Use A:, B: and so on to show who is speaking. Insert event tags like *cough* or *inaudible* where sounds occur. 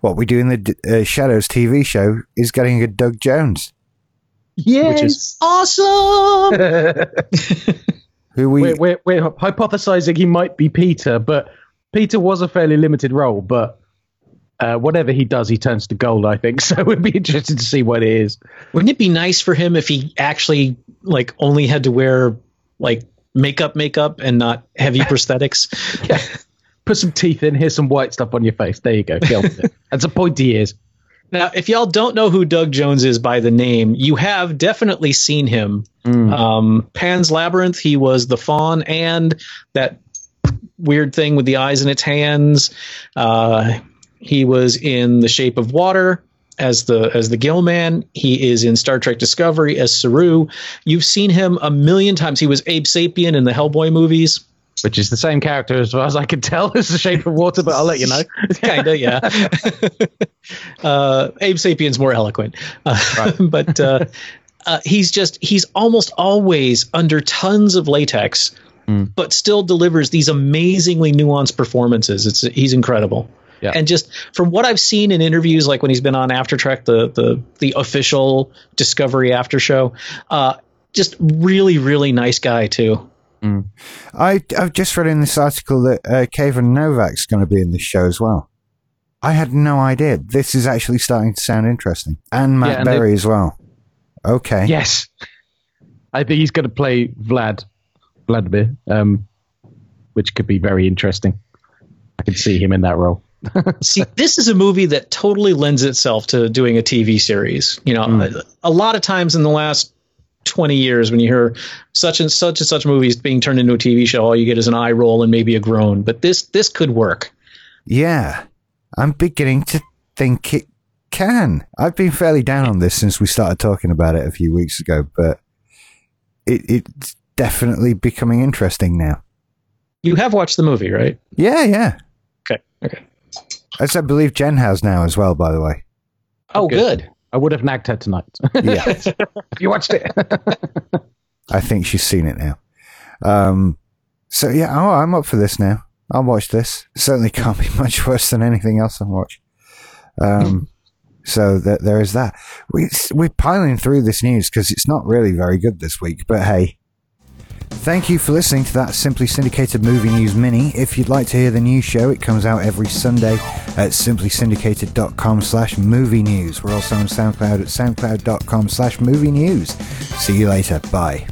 A: what we do in the uh, Shadows TV show is getting a Doug Jones,
B: Yes.
C: Which is awesome. *laughs*
A: who we
B: we're, we're, we're hypothesizing he might be Peter, but Peter was a fairly limited role, but uh, whatever he does, he turns to gold, I think. *laughs* So we'd be interested to see what it is.
C: Wouldn't it be nice for him if he actually like only had to wear like makeup, makeup, and not heavy *laughs* prosthetics?
B: Put some teeth in, here's some white stuff on your face. There you go. Get on with it. *laughs* That's a pointy ears.
C: Now, if y'all don't know who Doug Jones is by the name, you have definitely seen him. Um, Pan's Labyrinth, he was the faun and that weird thing with the eyes in its hands. Uh, he was in The Shape of Water as the as the Gill Man. He is in Star Trek Discovery as Saru. You've seen him a million times. He was Abe Sapien in the Hellboy movies.
B: Which is the same character as far as I can tell *laughs* as the shape of water, but I'll let you know. *laughs*
C: Kinda, yeah. *laughs* uh, Abe Sapien's more eloquent, uh, but uh, uh, he's just he's almost always under tons of latex, but still delivers these amazingly nuanced performances. It's he's incredible.
B: Yeah.
C: And just from what I've seen in interviews, like when he's been on After Trek, the the the official Discovery After Show, uh, just really really nice guy too.
A: I I've just read in this article that uh, Kayvan Novak's going to be in this show as well. I had no idea. This is actually starting to sound interesting, and Matt
B: Yeah, and
A: Berry as well. Okay,
B: Yes. I think he's going to play Vlad, Vladimir, um, which could be very interesting. I can see him in that role. *laughs*
C: See, this is a movie that totally lends itself to doing a TV series. You know, a, a lot of times in the last 20 years, when you hear such and such and such movies being turned into a TV show, all you get is an eye roll and maybe a groan. But this this could work.
A: yeah, I'm beginning to think it can. I've been fairly down on this since we started talking about it a few weeks ago, but it, it's definitely becoming interesting now.
C: You have watched the movie, right?
A: Yeah, yeah.
C: Okay. Okay.
A: As I believe Jen has now as well. By the way,
C: Oh,
B: good.
C: good.
B: I would have nagged her tonight.
A: yeah.
B: if *laughs* you watched it. *laughs*
A: I think she's seen it now. Um, so yeah, oh, I'm up for this now. I'll watch this. Certainly can't be *laughs* much worse than anything else I watch. Um, so that there is that. We we're piling through this news because it's not really very good this week. But hey, thank you for listening to that simply syndicated movie news mini. If you'd like to hear the new show, it comes out every Sunday at simplysyndicated.com slash movie news. We're also on SoundCloud at soundcloud.com slash movie news. See you later. Bye.